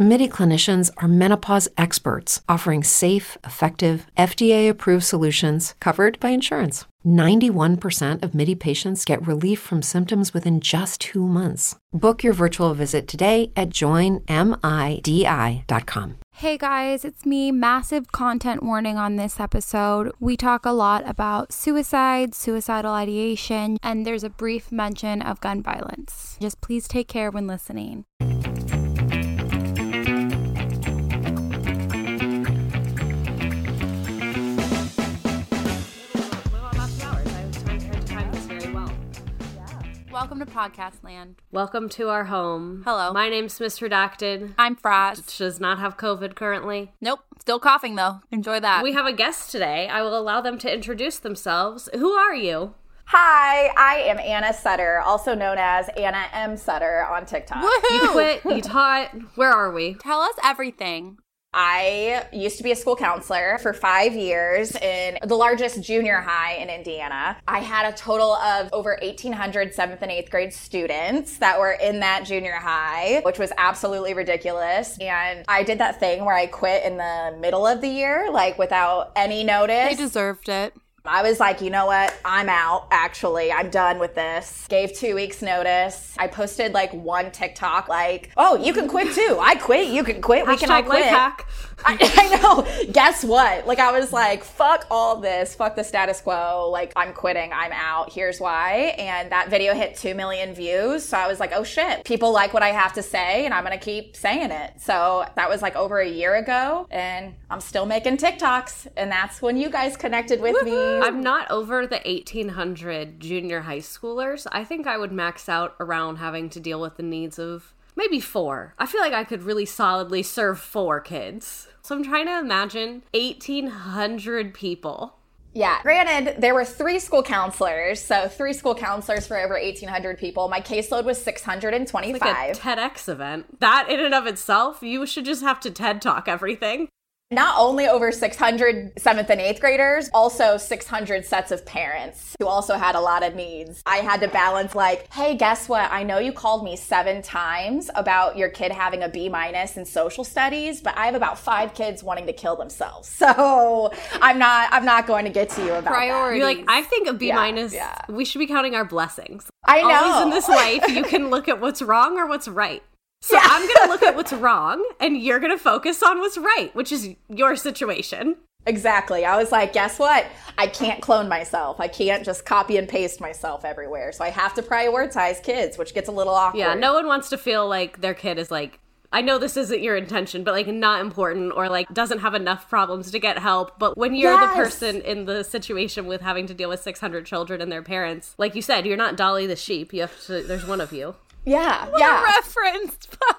MIDI clinicians are menopause experts offering safe, effective, FDA approved solutions covered by insurance. 91% of MIDI patients get relief from symptoms within just two months. Book your virtual visit today at joinmidi.com. Hey guys, it's me. Massive content warning on this episode. We talk a lot about suicide, suicidal ideation, and there's a brief mention of gun violence. Just please take care when listening. Welcome to Podcast Land. Welcome to our home. Hello. My name's Miss Redacted. I'm Frazz. She does not have COVID currently. Nope, still coughing though. Enjoy that. We have a guest today. I will allow them to introduce themselves. Who are you? Hi, I am Anna Sutter, also known as Anna M. Sutter on TikTok. You quit, you taught. Where are we? Tell us everything. I used to be a school counselor for five years in the largest junior high in Indiana. I had a total of over 1,800 seventh and eighth grade students that were in that junior high, which was absolutely ridiculous. And I did that thing where I quit in the middle of the year, like without any notice. They deserved it. I was like, you know what? I'm out, actually. I'm done with this. Gave two weeks' notice. I posted like one TikTok, like, oh, you can quit too. I quit. You can quit. We can all quit. hack. I, I know. Guess what? Like, I was like, fuck all this. Fuck the status quo. Like, I'm quitting. I'm out. Here's why. And that video hit 2 million views. So I was like, oh shit. People like what I have to say, and I'm going to keep saying it. So that was like over a year ago. And I'm still making TikToks. And that's when you guys connected with me. I'm not over the 1800 junior high schoolers. I think I would max out around having to deal with the needs of maybe four. I feel like I could really solidly serve four kids. So I'm trying to imagine 1800 people. Yeah. Granted, there were three school counselors, so three school counselors for over 1,800 people. My caseload was 625. Like a TEDx event. That in and of itself, you should just have to TED talk everything. Not only over 600 seventh and eighth graders, also 600 sets of parents who also had a lot of needs. I had to balance like, hey, guess what? I know you called me seven times about your kid having a B minus in social studies, but I have about five kids wanting to kill themselves. So I'm not, I'm not going to get to you about that. Priorities. You're like, I think a B Yeah, minus. yeah. We should be counting our blessings. I know. Always in this life, you can look at what's wrong or what's right. So I'm gonna look at what's wrong, and you're gonna focus on what's right, which is your situation. Exactly. I was like, guess what? I can't clone myself. I can't just copy and paste myself everywhere. So I have to prioritize kids, which gets a little awkward. Yeah, no one wants to feel like their kid is like. I know this isn't your intention, but like not important or like doesn't have enough problems to get help. But when you're Yes. the person in the situation with having to deal with 600 children and their parents, like you said, you're not Dolly the sheep. You have to. There's one of you. Yeah. yeah. reference.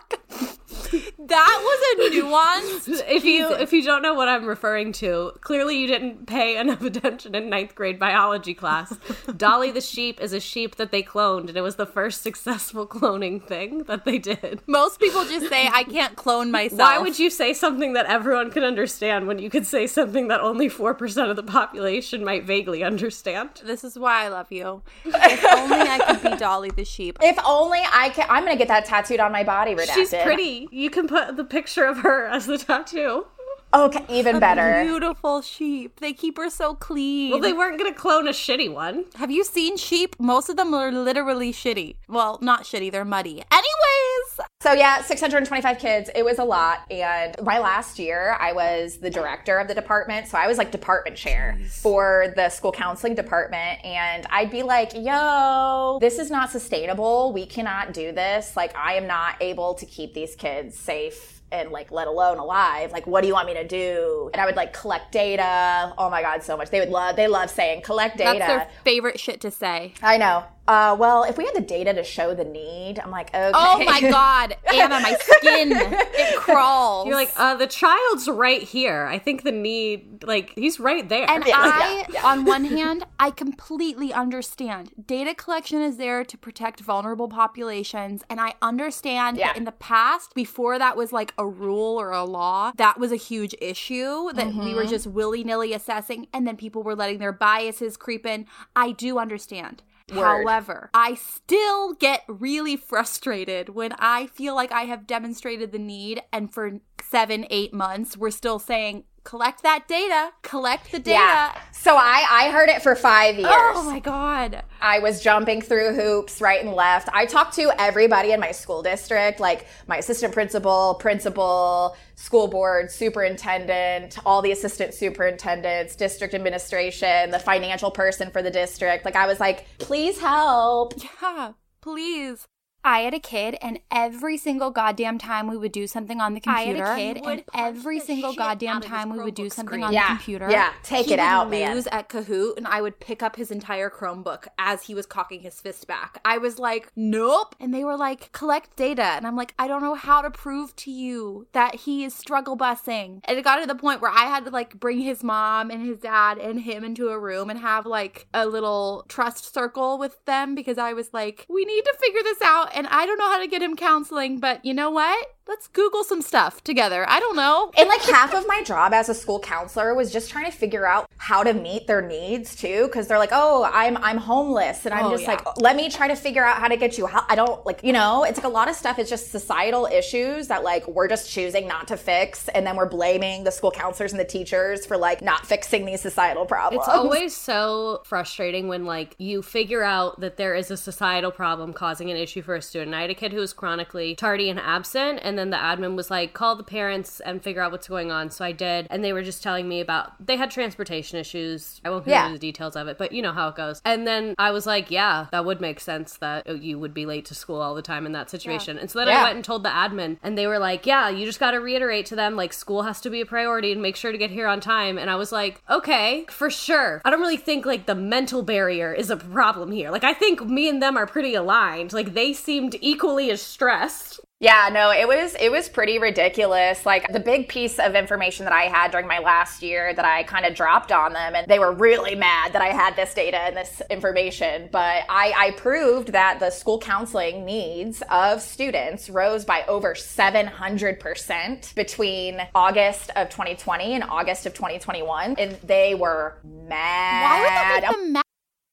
Fuck. that was a nuance. If you if you don't know what I'm referring to, clearly you didn't pay enough attention in ninth grade biology class. Dolly the sheep is a sheep that they cloned, and it was the first successful cloning thing that they did. Most people just say I can't clone myself. Why would you say something that everyone can understand when you could say something that only four percent of the population might vaguely understand? This is why I love you. If only I could be Dolly the sheep. If only I can. I'm going to get that tattooed on my body, redacted. She's pretty. You can put the picture of her as the tattoo. Okay, even better. Beautiful sheep. They keep her so clean. Well, they weren't gonna clone a shitty one. Have you seen sheep? Most of them are literally shitty. Well, not shitty, they're muddy. Anyways, So yeah, 625 kids. It was a lot. And my last year, I was the director of the department. So I was like department chair for the school counseling department. And I'd be like, yo, this is not sustainable. We cannot do this. Like, I am not able to keep these kids safe and like let alone alive like what do you want me to do and i would like collect data oh my god so much they would love they love saying collect data that's their favorite shit to say. I know. Uh, well, if we had the data to show the need, I'm like, okay. Oh my god, Anna, my skin it crawls. You're like, uh, the child's right here. I think the need, like, he's right there. And Yeah, I, yeah, yeah. on one hand, I completely understand. Data collection is there to protect vulnerable populations. And I understand Yeah. that in the past, before that was like a rule or a law, that was a huge issue that we were just willy nilly assessing. And then people were letting their biases creep in. I do understand. Word. However, I still get really frustrated when I feel like I have demonstrated the need, and for seven, eight months, we're still saying, collect that data, collect the data. yeah. So I, I heard it for five oh years. Oh my God. I was jumping through hoops right and left. I talked to everybody in my school district, like my assistant principal, principal, school board, superintendent, all the assistant superintendents, district administration, the financial person for the district. Like I was like, please help. Yeah, please. I had a kid, and every single goddamn time we would do something on the computer, I had a computer, kid, and and every single goddamn time we would do something screen. on Yeah, the computer, yeah, take he it would out, man. lose at Kahoot, and I would pick up his entire Chromebook as he was cocking his fist back. I was like, "Nope," and they were like, "Collect data," and I'm like, "I don't know how to prove to you that he is struggle busing." And it got to the point where I had to like bring his mom and his dad and him into a room and have like a little trust circle with them because I was like, "We need to figure this out," and I don't know how to get him counseling, but you know what? Let's Google some stuff together. I don't know. And like half of my job as a school counselor was just trying to figure out how to meet their needs too, because they're like, "Oh, I'm I'm homeless," and I'm Oh, just yeah. like, "Let me try to figure out how to get you." How I don't like, you know, it's like a lot of stuff is just societal issues that like we're just choosing not to fix, and then we're blaming the school counselors and the teachers for like not fixing these societal problems. It's always so frustrating when like you figure out that there is a societal problem causing an issue for a student. I had a kid who was chronically tardy and absent, and then the admin was like, "Call the parents and figure out what's going on." So I did, and they were just telling me about they had transportation issues. I won't go Yeah. into the details of it, but you know how it goes. And then I was like, "Yeah, that would make sense that you would be late to school all the time in that situation." And so then I went and told the admin, and they were like, "Yeah, you just got to reiterate to them like school has to be a priority and make sure to get here on time." And I was like, "Okay, for sure." I don't really think like the mental barrier is a problem here. Like I think me and them are pretty aligned. Like they seemed equally as stressed. Yeah, no, it was it was pretty ridiculous. Like the big piece of information that I had during my last year that I kind of dropped on them and they were really mad that I had this data and this information. But I, I proved that the school counseling needs of students rose by over 700% between August of 2020 and August of 2021. And they were mad. Why would that make them mad?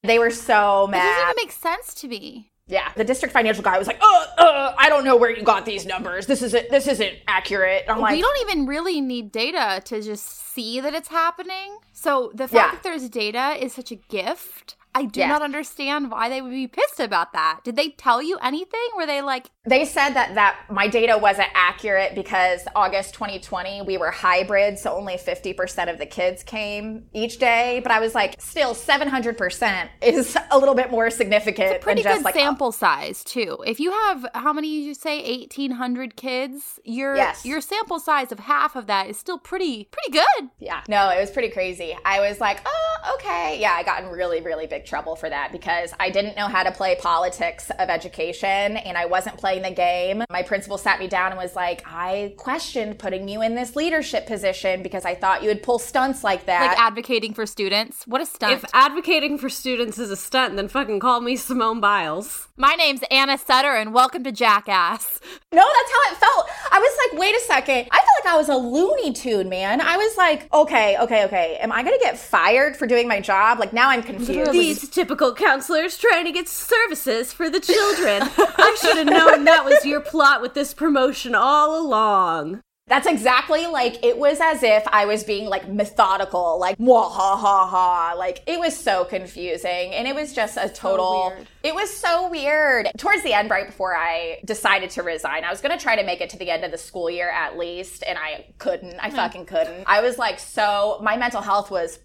They were so mad. It doesn't even make sense to me. Yeah, the district financial guy was like, "Uh, uh, I don't know where you got these numbers. This isn't this isn't accurate." I'm like, we don't even really need data to just see that it's happening. So the fact Yeah. that there's data is such a gift. I do Yeah. not understand why they would be pissed about that. Did they tell you anything? Were they like, They said that that my data wasn't accurate because August 2020 we were hybrid, so only 50% of the kids came each day. But I was like, still 700% is a little bit more significant pretty than just good like sample size too. If you have how many did you say 1800 kids, your Yes. your sample size of half of that is still pretty pretty good. Yeah, no, it was pretty crazy. I was like, oh, okay. Yeah, I got in really, really big trouble for that because I didn't know how to play politics of education and I wasn't playing the game. My principal sat me down and was like, I questioned putting you in this leadership position because I thought you would pull stunts like that. Like advocating for students. What a stunt. If advocating for students is a stunt, then fucking call me Simone Biles. My name's Anna Sutter and welcome to Jackass. No, that's how it felt. I was like, wait a second. I felt like I was a Looney Tune, man. I was like, okay, okay, okay. Am I going to get fired for doing my job? Like, now I'm confused. These typical counselors trying to get services for the children. I should have known that was your plot with this promotion all along. That's exactly like it was as if I was being like methodical, like mwah ha ha ha. Like it was so confusing and it was just a total weird. it was so weird. Towards the end, right before I decided to resign, I was gonna try to make it to the end of the school year at least, and I couldn't. Hmm. I fucking couldn't. I was like so my mental health was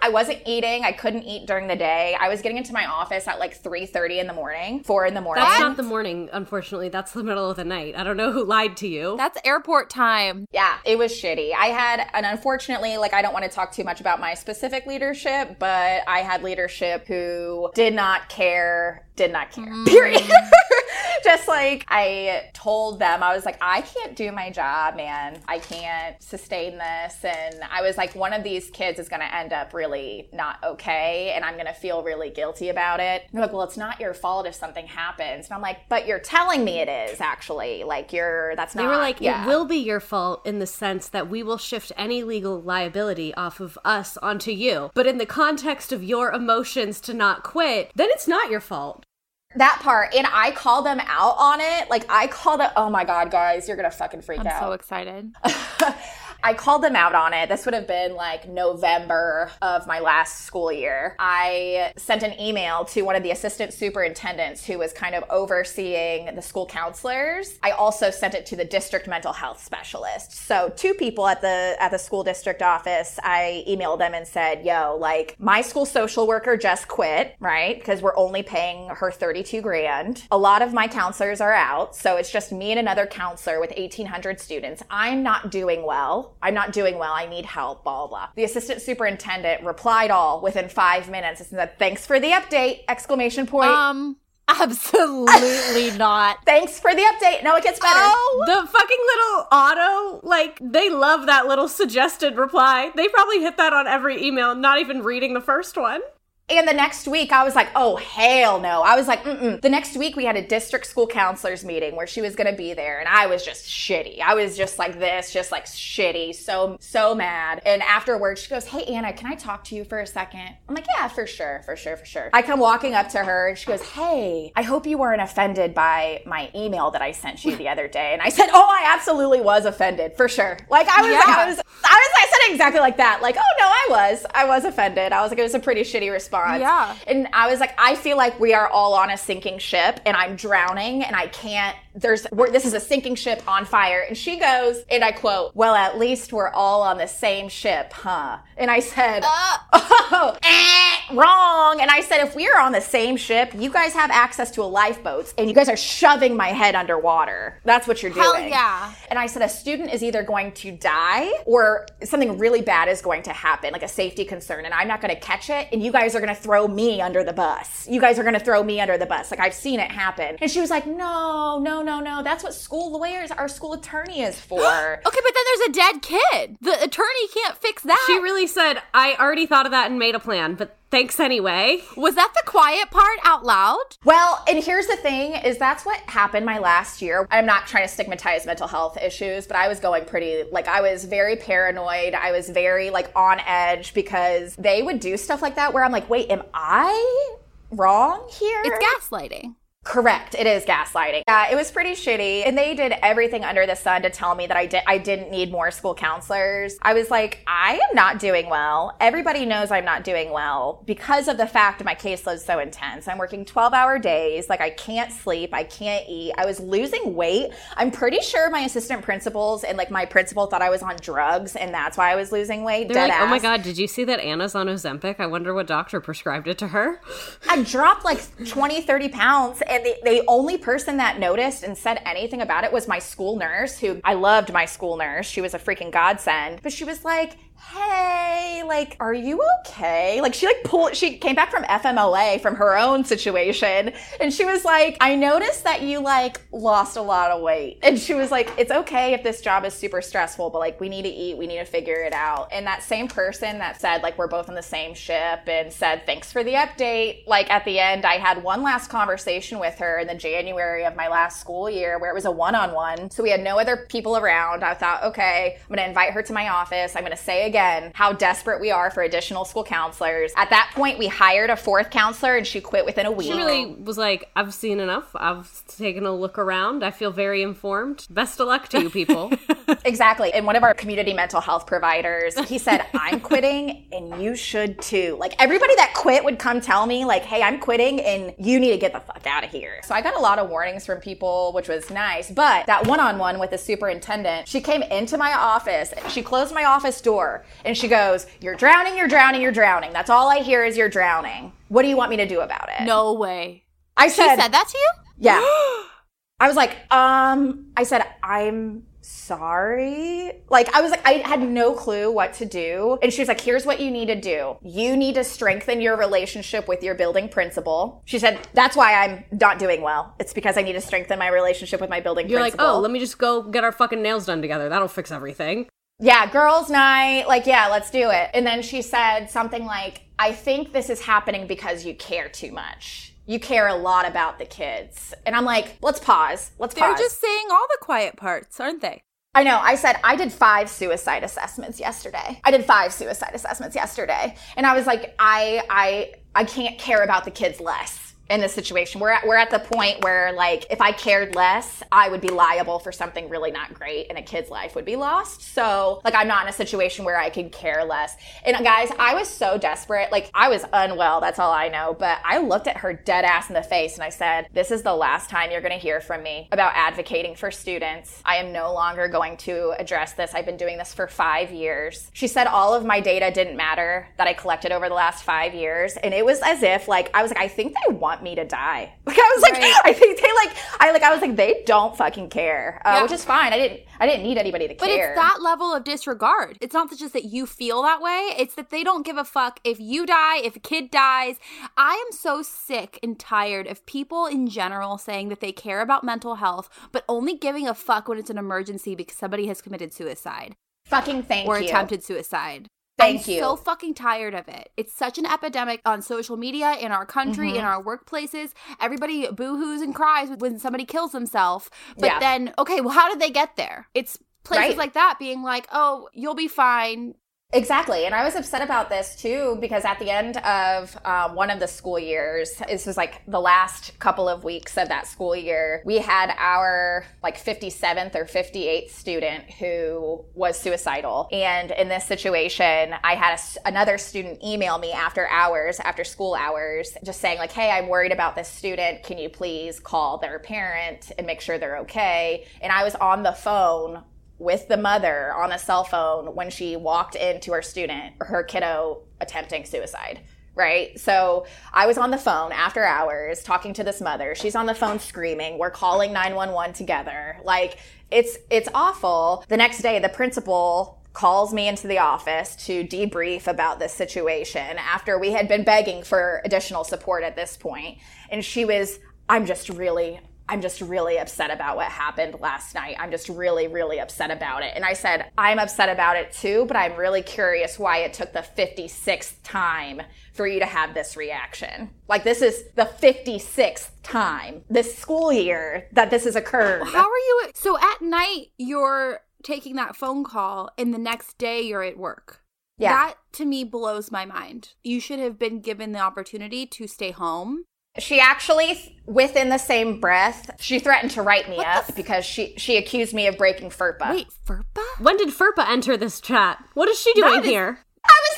I wasn't eating, I couldn't eat during the day. I was getting into my office at like 3:30 in the morning, four in the morning. That's not the morning, unfortunately. That's the middle of the night. I don't know who lied to you. That's airport time. Time. Yeah, it was shitty. I had, and unfortunately, like, I don't want to talk too much about my specific leadership, but I had leadership who did not care did not care. Mm. Period. Just like I told them, I was like, I can't do my job, man. I can't sustain this. And I was like, one of these kids is going to end up really not okay. And I'm going to feel really guilty about it. And they're like, well, it's not your fault if something happens. And I'm like, but you're telling me it is actually. Like, you're, that's not. They were like, yeah. it will be your fault in the sense that we will shift any legal liability off of us onto you. But in the context of your emotions to not quit, then it's not your fault. That part and i call them out on it. Like i call them oh my god guys you're gonna fucking freak I'm out. so excited I called them out on it. This would have been like November of my last school year. I sent an email to one of the assistant superintendents who was kind of overseeing the school counselors. I also sent it to the district mental health specialist. So two people at the at the school district office, I emailed them and said, "Yo, like my school social worker just quit, right? Because we're only paying her 32 grand. A lot of my counselors are out, so it's just me and another counselor with 1800 students. I'm not doing well. I'm not doing well. I need help, blah, blah, blah. The assistant superintendent replied all within five minutes and said, thanks for the update, exclamation point. Um, Absolutely not. Thanks for the update. Now it gets better. Oh, the fucking little auto, like, they love that little suggested reply. They probably hit that on every email, not even reading the first one. And the next week, I was like, oh, hell no. I was like, mm The next week, we had a district school counselors meeting where she was going to be there. And I was just shitty. I was just like this, just like shitty. So, so mad. And afterwards, she goes, hey, Anna, can I talk to you for a second? I'm like, yeah, for sure, for sure, for sure. I come walking up to her and she goes, hey, I hope you weren't offended by my email that I sent you the other day. And I said, oh, I absolutely was offended, for sure. Like, I was, yeah. I was, I was, I said exactly like that. Like, oh, no, I was. I was offended. I was like, it was a pretty shitty response response. Yeah. And I was like, I feel like we are all on a sinking ship and I'm drowning and I can't, there's, this is a sinking ship on fire. And she goes, and I quote, well, at least we're all on the same ship, huh? And I said, uh. oh, eh, wrong. And I said, if we are on the same ship, you guys have access to a lifeboat and you guys are shoving my head underwater. That's what you're doing. Hell yeah. And I said, a student is either going to die or something really bad is going to happen, like a safety concern, and I'm not going to catch it. And you guys are going to throw me under the bus. You guys are going to throw me under the bus. Like I've seen it happen. And she was like, no, no, no, no. No. That's what school lawyers, our school attorney is for. okay, but then there's a dead kid. The attorney can't fix that. She really said, I already thought of that and made a plan, but thanks anyway. Was that the quiet part out loud? Well, and here's the thing is that's what happened my last year. I'm not trying to stigmatize mental health issues, but I was going pretty like I was very paranoid. I was very like on edge because they would do stuff like that where I'm like, "Wait, am I wrong here?" It's gaslighting. Correct. It is gaslighting. Yeah, it was pretty shitty. And they did everything under the sun to tell me that I did I didn't need more school counselors. I was like, I am not doing well. Everybody knows I'm not doing well because of the fact my caseload's so intense. I'm working 12-hour days. Like I can't sleep, I can't eat. I was losing weight. I'm pretty sure my assistant principals and like my principal thought I was on drugs and that's why I was losing weight. They're like, "Oh my god, did you see that Anna's on Ozempic? I wonder what doctor prescribed it to her." I dropped like 20, 30 pounds and the, the only person that noticed and said anything about it was my school nurse, who I loved my school nurse. She was a freaking godsend. But she was like, hey, like, are you okay? Like, she like pulled, she came back from FMLA from her own situation. And she was like, I noticed that you like lost a lot of weight. And she was like, it's okay if this job is super stressful, but like, we need to eat, we need to figure it out. And that same person that said, like, we're both on the same ship and said, thanks for the update. Like, at the end, I had one last conversation with her in the January of my last school year where it was a one on one. So we had no other people around. I thought, okay, I'm going to invite her to my office. I'm going to say again how desperate we are for additional school counselors. At that point, we hired a fourth counselor and she quit within a week. She really was like, I've seen enough. I've taken a look around. I feel very informed. Best of luck to you people. exactly. And one of our community mental health providers, he said, I'm quitting and you should too. Like everybody that quit would come tell me, like, hey, I'm quitting and you need to get the fuck out of here. So I got a lot of warnings from people, which was nice. But that one on one with the superintendent, she came into my office, she closed my office door and she goes, You're drowning, you're drowning, you're drowning. That's all I hear is you're drowning. What do you want me to do about it? No way. I said, She said that to you? Yeah. I was like, um, I said, I'm sorry. Like, I was like, I had no clue what to do. And she was like, here's what you need to do. You need to strengthen your relationship with your building principal. She said, that's why I'm not doing well. It's because I need to strengthen my relationship with my building You're principal. like, oh, let me just go get our fucking nails done together. That'll fix everything. Yeah, girls' night. Like, yeah, let's do it. And then she said something like, I think this is happening because you care too much. You care a lot about the kids. And I'm like, let's pause. Let's pause. They're pause. just saying all the quiet parts, aren't they? I know. I said I did five suicide assessments yesterday. I did five suicide assessments yesterday, and I was like, I, I, I can't care about the kids less in this situation. We're at, we're at the point where like if I cared less, I would be liable for something really not great, and a kid's life would be lost. So like I'm not in a situation where I could care less. And uh, guys, I was so desperate. Like I was unwell. That's all I know. But I looked at her dead ass in the face, and I said, "This is the last time you're going to hear from me about advocating for students. I am no longer going to address this. I've been doing this for five years." She said all of my data didn't matter that I collected over the last five years, and it was as if like I was like, I think they want me to die. Like I was like, Right. I think they like, I like, I was like, they don't fucking care, uh, Yeah. which is fine. I didn't, I didn't need anybody to But care. But it's that level of disregard. It's not just that you feel that way, it's that they don't give a fuck if you die, if a kid dies. I am so sick and tired of people in general saying that they care about mental health, but only giving a fuck when it's an emergency because somebody has committed suicide fucking thank or you. attempted suicide. Thank I'm you. so fucking tired of it. It's such an epidemic on social media, in our country, Mm-hmm. in our workplaces. Everybody boo-hoos and cries when somebody kills themselves. But Yeah. then, okay, well, how did they get there? It's places Right. like that being like, oh, you'll be fine. Exactly. And I was upset about this too because at the end of um, one of the school years, this was like the last couple of weeks of that school year, we had our like 57th or 58th student who was suicidal. And in this situation, I had a another student email me after hours, after school hours, just saying like, "Hey, I'm worried about this student. Can you please call their parent and make sure they're okay?" And I was on the phone with the mother on a cell phone when she walked into her student, her kiddo attempting suicide. Right. So I was on the phone after hours talking to this mother. She's on the phone screaming. We're calling 911 together. Like it's it's awful. The next day the principal calls me into the office to debrief about this situation after we had been begging for additional support at this point. And she was I'm just really I'm just really upset about what happened last night. I'm just really, really upset about it. And I said, I'm upset about it too, but I'm really curious why it took the 56th time for you to have this reaction. Like, this is the 56th time this school year that this has occurred. How are you? So at night, you're taking that phone call, and the next day, you're at work. Yeah. That to me blows my mind. You should have been given the opportunity to stay home. She actually, within the same breath, she threatened to write me What up f- because she, she accused me of breaking FERPA. Wait, FERPA? When did FERPA enter this chat? What is she doing That is- here? I was like,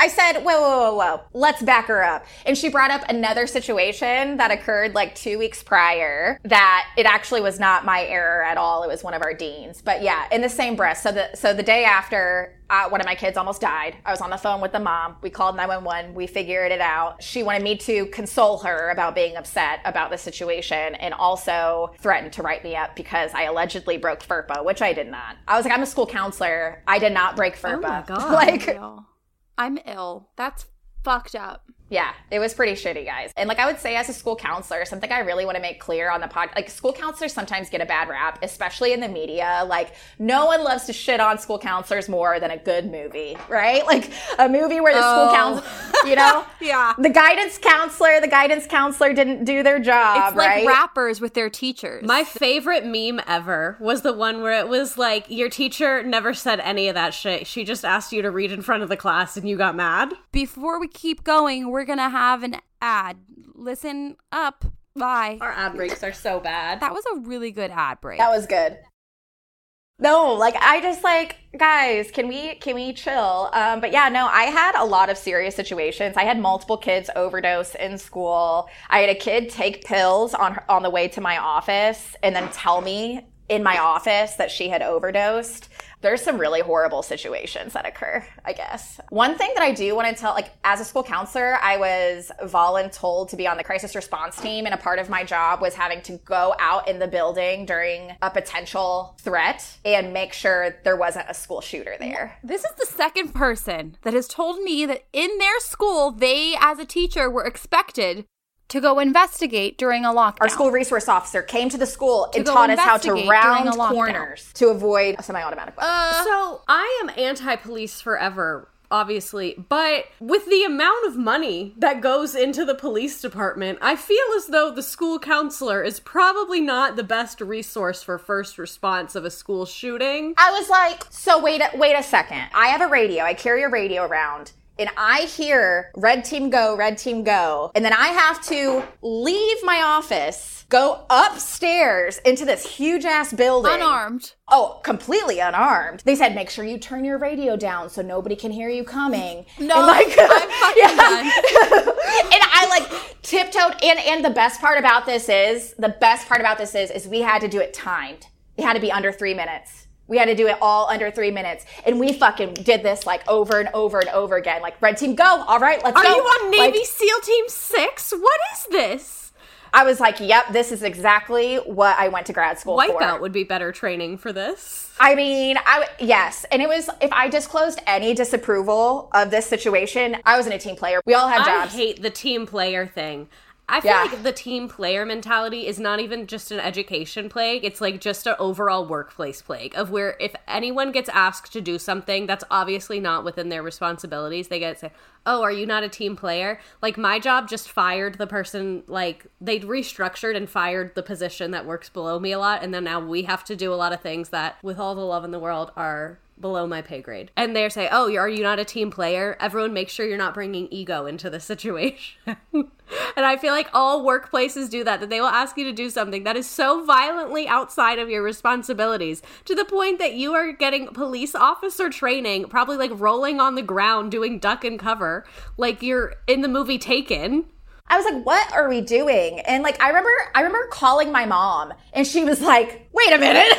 I said, whoa, whoa, whoa, whoa, let's back her up. And she brought up another situation that occurred like two weeks prior that it actually was not my error at all. It was one of our deans. But yeah, in the same breath. So the, so the day after, uh, one of my kids almost died. I was on the phone with the mom. We called 911. We figured it out. She wanted me to console her about being upset about the situation and also threatened to write me up because I allegedly broke FERPA, which I did not. I was like, I'm a school counselor. I did not break FERPA. Oh my God. like. I'm ill. That's fucked up. Yeah, it was pretty shitty, guys. And like I would say, as a school counselor, something I really want to make clear on the pod, like school counselors sometimes get a bad rap, especially in the media. Like no one loves to shit on school counselors more than a good movie, right? Like a movie where the Oh. school counselor, you know, Yeah. the guidance counselor, the guidance counselor didn't do their job, It's like rappers with their teachers. My favorite meme ever was the one where it was like, your teacher never said any of that shit. She just asked you to read in front of the class and you got mad. Before we keep going, we're going to have an ad. Listen up. Bye. Our ad breaks are so bad. That was a really good ad break. That was good. No, like I just like guys, can we can we chill? Um, but yeah, no, I had a lot of serious situations. I had multiple kids overdose in school. I had a kid take pills on on the way to my office and then tell me in my office that she had overdosed there's some really horrible situations that occur, I guess. One thing that I do want to tell, like, as a school counselor, I was voluntold to be on the crisis response team, and a part of my job was having to go out in the building during a potential threat and make sure there wasn't a school shooter there. This is the second person that has told me that in their school, they, as a teacher, were expected to go investigate during a lockdown. Our school resource officer came to the school and taught us how to round corners to avoid a semi-automatic weapon. Uh, so I am anti-police forever obviously. But with the amount of money that goes into the police department, I feel as though the school counselor is probably not the best resource for first response of a school shooting. I was like, so wait a, wait a second. I have a radio. I carry a radio around and I hear red team go, red team go, and then I have to leave my office, go upstairs into this huge ass building. Unarmed. Oh, completely unarmed. They said, make sure you turn your radio down so nobody can hear you coming. No, and like, I'm fucking yeah. done. and I like tiptoed. And and the best part about this is the best part about this is is we had to do it timed. It had to be under three minutes. We had to do it all under three minutes. And we fucking did this like over and over and over again. Like, red team, go. All right, let's Are go. Are you on Navy like, SEAL Team 6? What is this? I was like, yep, this is exactly what I went to grad school Wipeout for. Wipeout would be better training for this. I mean, I yes, and it was if I disclosed any disapproval of this situation, I wasn't a team player. We all had jobs. I hate the team player thing. I feel yeah. like the team player mentality is not even just an education plague. It's like just an overall workplace plague of where if anyone gets asked to do something that's obviously not within their responsibilities, they get say, Oh, are you not a team player? Like my job just fired the person, like they'd restructured and fired the position that works below me a lot. And then now we have to do a lot of things that, with all the love in the world, are below my pay grade. And they say, "Oh, are you not a team player?" Everyone make sure you're not bringing ego into the situation. and I feel like all workplaces do that that they will ask you to do something that is so violently outside of your responsibilities to the point that you are getting police officer training, probably like rolling on the ground doing duck and cover like you're in the movie Taken. I was like, what are we doing? And like, I remember, I remember calling my mom and she was like, wait a minute.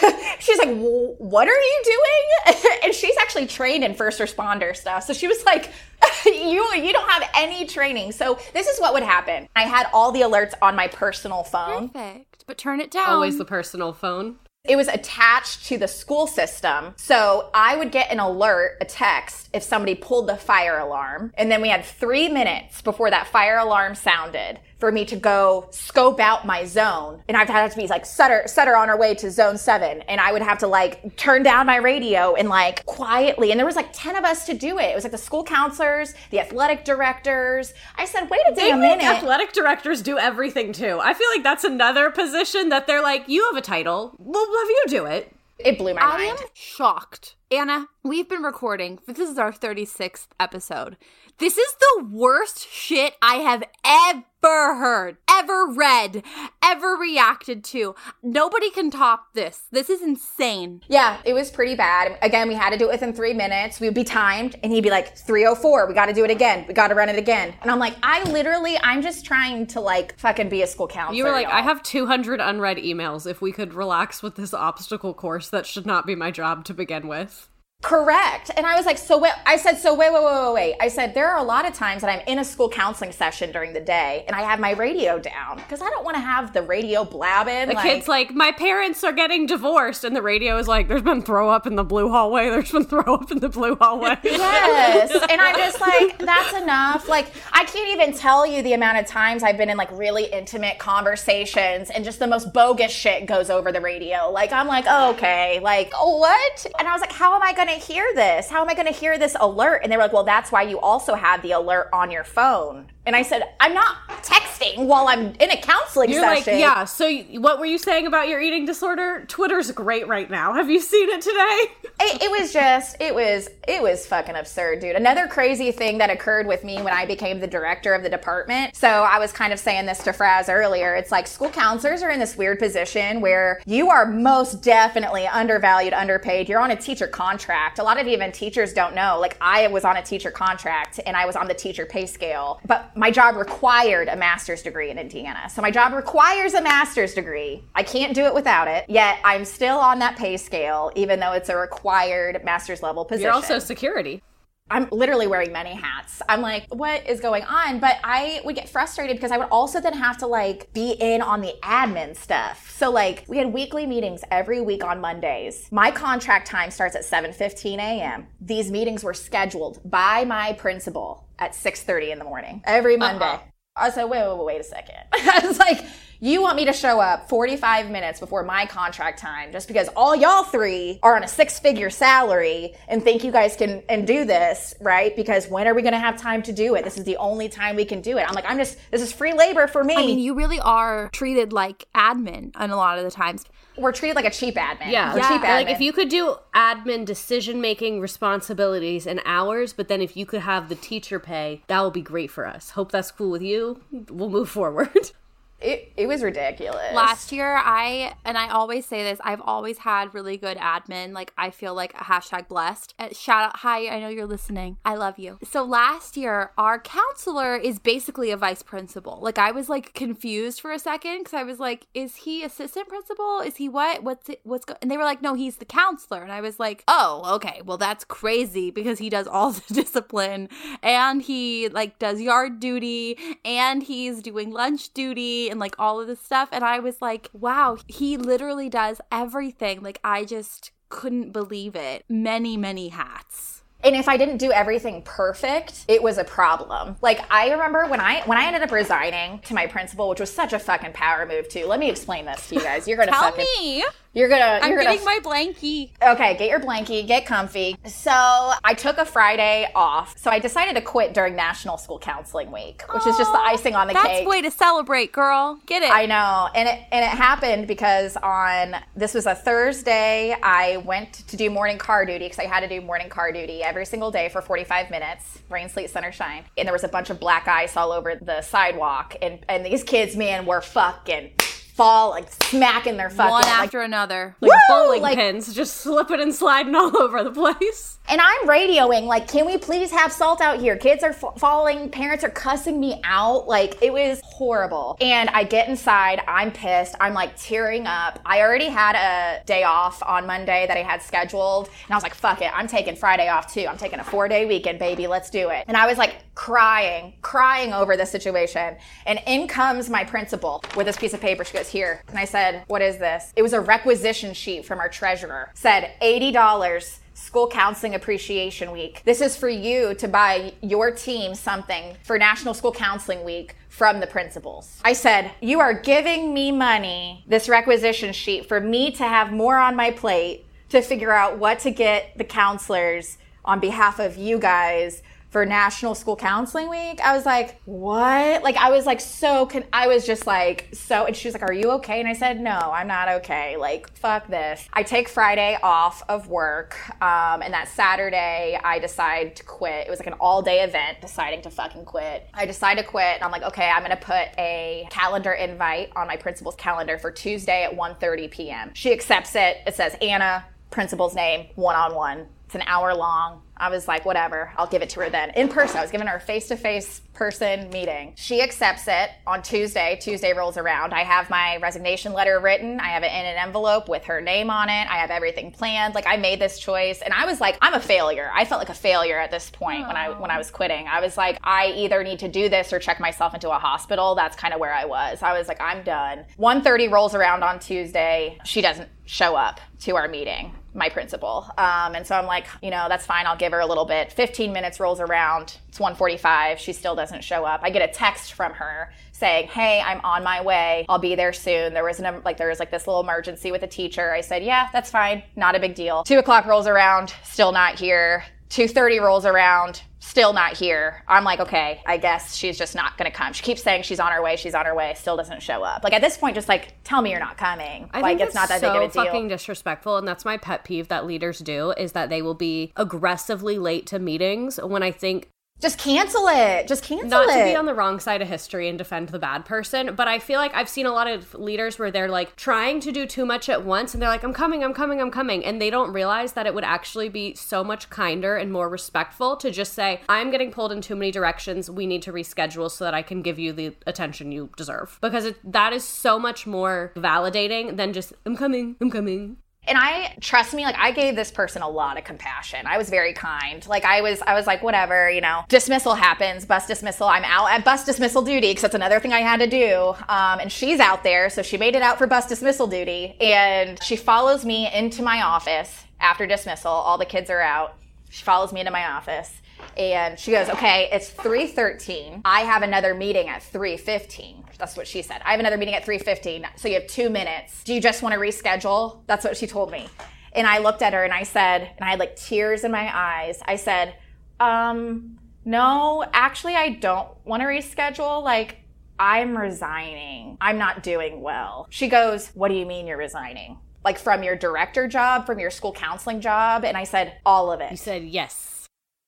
she's like, what are you doing? and she's actually trained in first responder stuff. So she was like, you, you don't have any training. So this is what would happen. I had all the alerts on my personal phone. Perfect. But turn it down. Always the personal phone. It was attached to the school system. So I would get an alert, a text, if somebody pulled the fire alarm. And then we had three minutes before that fire alarm sounded for me to go scope out my zone. And I've had to be like, Sutter, Sutter on our way to zone seven. And I would have to like turn down my radio and like quietly. And there was like 10 of us to do it. It was like the school counselors, the athletic directors. I said, wait a damn minute. Athletic directors do everything too. I feel like that's another position that they're like, you have a title. We'll have you do it. It blew my I mind. I am shocked. Anna, we've been recording. This is our 36th episode. This is the worst shit I have ever heard, ever read, ever reacted to. Nobody can top this. This is insane. Yeah, it was pretty bad. Again, we had to do it within three minutes. We would be timed, and he'd be like, 304, we got to do it again. We got to run it again. And I'm like, I literally, I'm just trying to like fucking be a school counselor. You were like, y'all. I have 200 unread emails. If we could relax with this obstacle course, that should not be my job to begin with. Correct. And I was like, so wait, I said, so wait, wait, wait, wait, wait. I said, there are a lot of times that I'm in a school counseling session during the day and I have my radio down because I don't want to have the radio blabbing. The like, kid's like, my parents are getting divorced. And the radio is like, there's been throw up in the blue hallway. There's been throw up in the blue hallway. yes. And I'm just like, that's enough. Like, I can't even tell you the amount of times I've been in like really intimate conversations and just the most bogus shit goes over the radio. Like, I'm like, oh, okay, like, what? And I was like, how am I going to hear this? How am I going to hear this alert? And they were like, well, that's why you also have the alert on your phone. And I said, I'm not texting while I'm in a counseling You're session. like, yeah. So what were you saying about your eating disorder? Twitter's great right now. Have you seen it today? It, it, was just, it was, it was fucking absurd, dude. Another crazy thing that occurred with me when I became the director of the department. So I was kind of saying this to Frazz earlier. It's like school counselors are in this weird position where you are most definitely undervalued, underpaid. You're on a teacher contract. A lot of even teachers don't know. Like I was on a teacher contract and I was on the teacher pay scale, but my job required a master's degree in Indiana. So my job requires a master's degree. I can't do it without it. Yet I'm still on that pay scale, even though it's a required master's level position. You're also security. I'm literally wearing many hats. I'm like, what is going on? But I would get frustrated because I would also then have to like be in on the admin stuff. So like we had weekly meetings every week on Mondays. My contract time starts at 7:15 a.m. These meetings were scheduled by my principal at 6:30 in the morning every uh-uh. Monday. Uh-uh. I said, wait, wait, wait, wait a second. I was like, you want me to show up 45 minutes before my contract time just because all y'all three are on a six figure salary and think you guys can and do this, right? Because when are we going to have time to do it? This is the only time we can do it. I'm like, I'm just, this is free labor for me. I mean, you really are treated like admin and a lot of the times. We're treated like a cheap admin. Yeah. Yeah. cheap admin. Like if you could do admin decision making responsibilities and hours, but then if you could have the teacher pay, that would be great for us. Hope that's cool with you. We'll move forward. it, it was ridiculous. Last year, I, and I always say this, I've always had really good admin. Like, I feel like a hashtag blessed. Uh, shout out, hi, I know you're listening. I love you. So last year, our counselor is basically a vice principal. Like, I was like confused for a second because I was like, is he assistant principal? Is he what? What's it? What's go-? And they were like, no, he's the counselor. And I was like, oh, okay. Well, that's crazy because he does all the discipline and he like does yard duty and he's doing lunch duty and like all of this stuff. And I was like, wow, he literally does everything. Like, I just couldn't believe it. Many, many hats. And if I didn't do everything perfect, it was a problem. Like I remember when I when I ended up resigning to my principal, which was such a fucking power move too. Let me explain this to you guys. You're gonna Tell fucking, me. You're gonna. I'm you're getting gonna, my blankie. Okay, get your blankie, get comfy. So I took a Friday off. So I decided to quit during National School Counseling Week, which is just the icing on the cake. That's way to celebrate, girl. Get it. I know, and it and it happened because on this was a Thursday. I went to do morning car duty because I had to do morning car duty every single day for 45 minutes, rain, sleet, sun, or shine. And there was a bunch of black ice all over the sidewalk, and and these kids, man, were fucking fall like smacking their fucking one like, after another. Like Woo! bowling Like- pins, just slipping and sliding all over the place. And I'm radioing, like, can we please have salt out here? Kids are f- falling, parents are cussing me out. Like, it was horrible. And I get inside, I'm pissed, I'm like tearing up. I already had a day off on Monday that I had scheduled. And I was like, fuck it, I'm taking Friday off too. I'm taking a four day weekend, baby, let's do it. And I was like crying, crying over the situation. And in comes my principal with this piece of paper. She goes, here. And I said, what is this? It was a requisition sheet from our treasurer. Said $80 School Counseling Appreciation Week. This is for you to buy your team something for National School Counseling Week from the principals. I said, You are giving me money, this requisition sheet, for me to have more on my plate to figure out what to get the counselors on behalf of you guys for National School Counseling Week. I was like, what? Like, I was like, so, con- I was just like, so, and she was like, are you okay? And I said, no, I'm not okay. Like, fuck this. I take Friday off of work. Um, and that Saturday, I decide to quit. It was like an all day event, deciding to fucking quit. I decide to quit. And I'm like, okay, I'm going to put a calendar invite on my principal's calendar for Tuesday at 1.30 p.m. She accepts it. It says, Anna, principal's name, one on one. It's an hour long. I was like, whatever, I'll give it to her then. In person, I was giving her a face to face person meeting. She accepts it on Tuesday. Tuesday rolls around. I have my resignation letter written. I have it in an envelope with her name on it. I have everything planned. Like I made this choice and I was like, I'm a failure. I felt like a failure at this point when I when I was quitting. I was like, I either need to do this or check myself into a hospital. That's kind of where I was. I was like, I'm done. 1:30 rolls around on Tuesday. She doesn't show up to our meeting my principal. Um, and so I'm like, you know, that's fine. I'll give her a little bit. 15 minutes rolls around. It's 1:45. She still doesn't show up. I get a text from her saying, "Hey, I'm on my way. I'll be there soon." There was an like there was like this little emergency with a teacher. I said, "Yeah, that's fine. Not a big deal." Two o'clock rolls around. Still not here. 2:30 rolls around. Still not here. I'm like, okay, I guess she's just not gonna come. She keeps saying she's on her way, she's on her way, still doesn't show up. Like at this point, just like tell me you're not coming. I like think it's not that so big of a deal. fucking disrespectful, and that's my pet peeve that leaders do is that they will be aggressively late to meetings when I think Just cancel it. Just cancel Not it. Not to be on the wrong side of history and defend the bad person, but I feel like I've seen a lot of leaders where they're like trying to do too much at once and they're like, I'm coming, I'm coming, I'm coming. And they don't realize that it would actually be so much kinder and more respectful to just say, I'm getting pulled in too many directions. We need to reschedule so that I can give you the attention you deserve. Because it, that is so much more validating than just, I'm coming, I'm coming. And I trust me, like I gave this person a lot of compassion. I was very kind. Like I was, I was like, whatever, you know, dismissal happens, bus dismissal. I'm out at bus dismissal duty because that's another thing I had to do. Um, and she's out there, so she made it out for bus dismissal duty, and she follows me into my office after dismissal. All the kids are out. She follows me into my office. And she goes, okay, it's 3.13. I have another meeting at 3.15. That's what she said. I have another meeting at 3.15. So you have two minutes. Do you just want to reschedule? That's what she told me. And I looked at her and I said, and I had like tears in my eyes. I said, um, no, actually, I don't want to reschedule. Like, I'm resigning. I'm not doing well. She goes, What do you mean you're resigning? Like from your director job, from your school counseling job? And I said, All of it You said yes.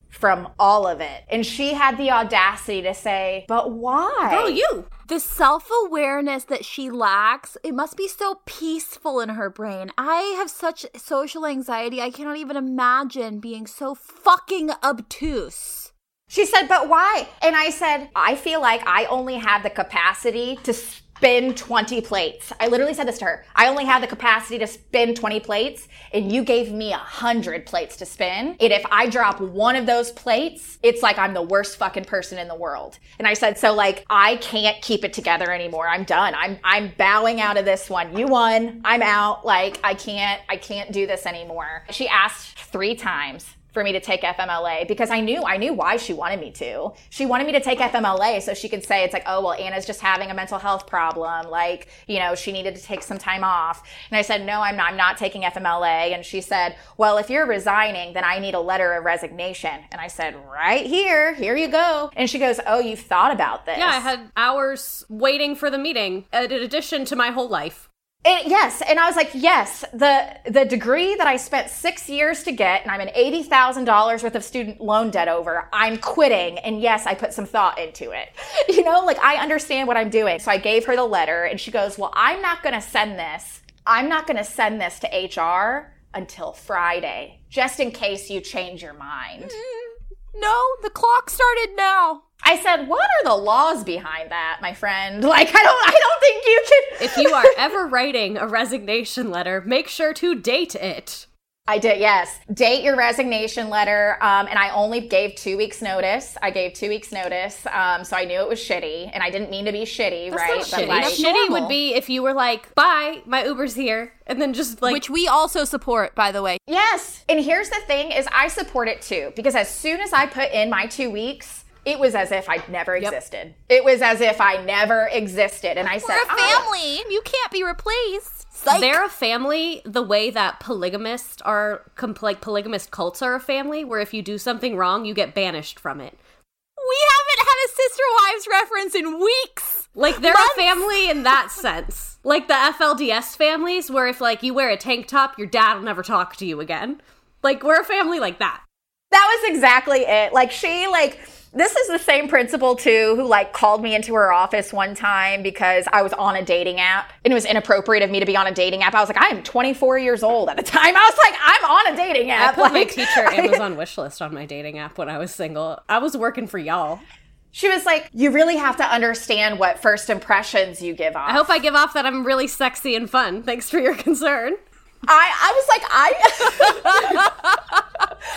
From all of it. And she had the audacity to say, But why? Girl, you. The self awareness that she lacks, it must be so peaceful in her brain. I have such social anxiety, I cannot even imagine being so fucking obtuse. She said, But why? And I said, I feel like I only have the capacity to spin 20 plates. I literally said this to her. I only have the capacity to spin 20 plates, and you gave me a 100 plates to spin. And if I drop one of those plates, it's like I'm the worst fucking person in the world. And I said, So, like, I can't keep it together anymore. I'm done. I'm, I'm bowing out of this one. You won. I'm out. Like, I can't, I can't do this anymore. She asked three times for me to take FMLA because I knew I knew why she wanted me to. She wanted me to take FMLA so she could say it's like, oh well, Anna's just having a mental health problem, like you know she needed to take some time off. And I said, no, I'm not. I'm not taking FMLA. And she said, well, if you're resigning, then I need a letter of resignation. And I said, right here, here you go. And she goes, oh, you've thought about this? Yeah, I had hours waiting for the meeting in addition to my whole life. It, yes, and I was like, yes, the the degree that I spent six years to get, and I'm an eighty thousand dollars worth of student loan debt over. I'm quitting, and yes, I put some thought into it. You know, like I understand what I'm doing. So I gave her the letter, and she goes, "Well, I'm not going to send this. I'm not going to send this to HR until Friday, just in case you change your mind." Mm-hmm. No, the clock started now. I said, "What are the laws behind that, my friend? Like, I don't, I don't think you can." If you are ever writing a resignation letter, make sure to date it. I did, yes. Date your resignation letter. Um, and I only gave two weeks notice. I gave two weeks notice. Um, so I knew it was shitty and I didn't mean to be shitty, That's right? not shitty. That's shitty normal. would be if you were like, "Bye, my Uber's here," and then just like, Which we also support, by the way. yes. And here's the thing is I support it too, because as soon as I put in my two weeks, it was as if I'd never existed. It was as if I never existed. And I said, We're a "Oh." family. You can't be replaced. Psych. they're a family the way that polygamists are, like polygamist cults are a family, where if you do something wrong, you get banished from it. we haven't had a sister wives reference in weeks. Like they're Months. a family in that sense. Like the FLDS families, where if like you wear a tank top, your dad will never talk to you again. Like we're a family like that. That was exactly it. Like she like this is the same principal too who like called me into her office one time because I was on a dating app and it was inappropriate of me to be on a dating app. I was like, I am 24 years old at the time. I was like, I'm on a dating app. I put my like, teacher Amazon wish list on my dating app when I was single. I was working for y'all. She was like, you really have to understand what first impressions you give off. I hope I give off that I'm really sexy and fun. Thanks for your concern. I, I was like, I,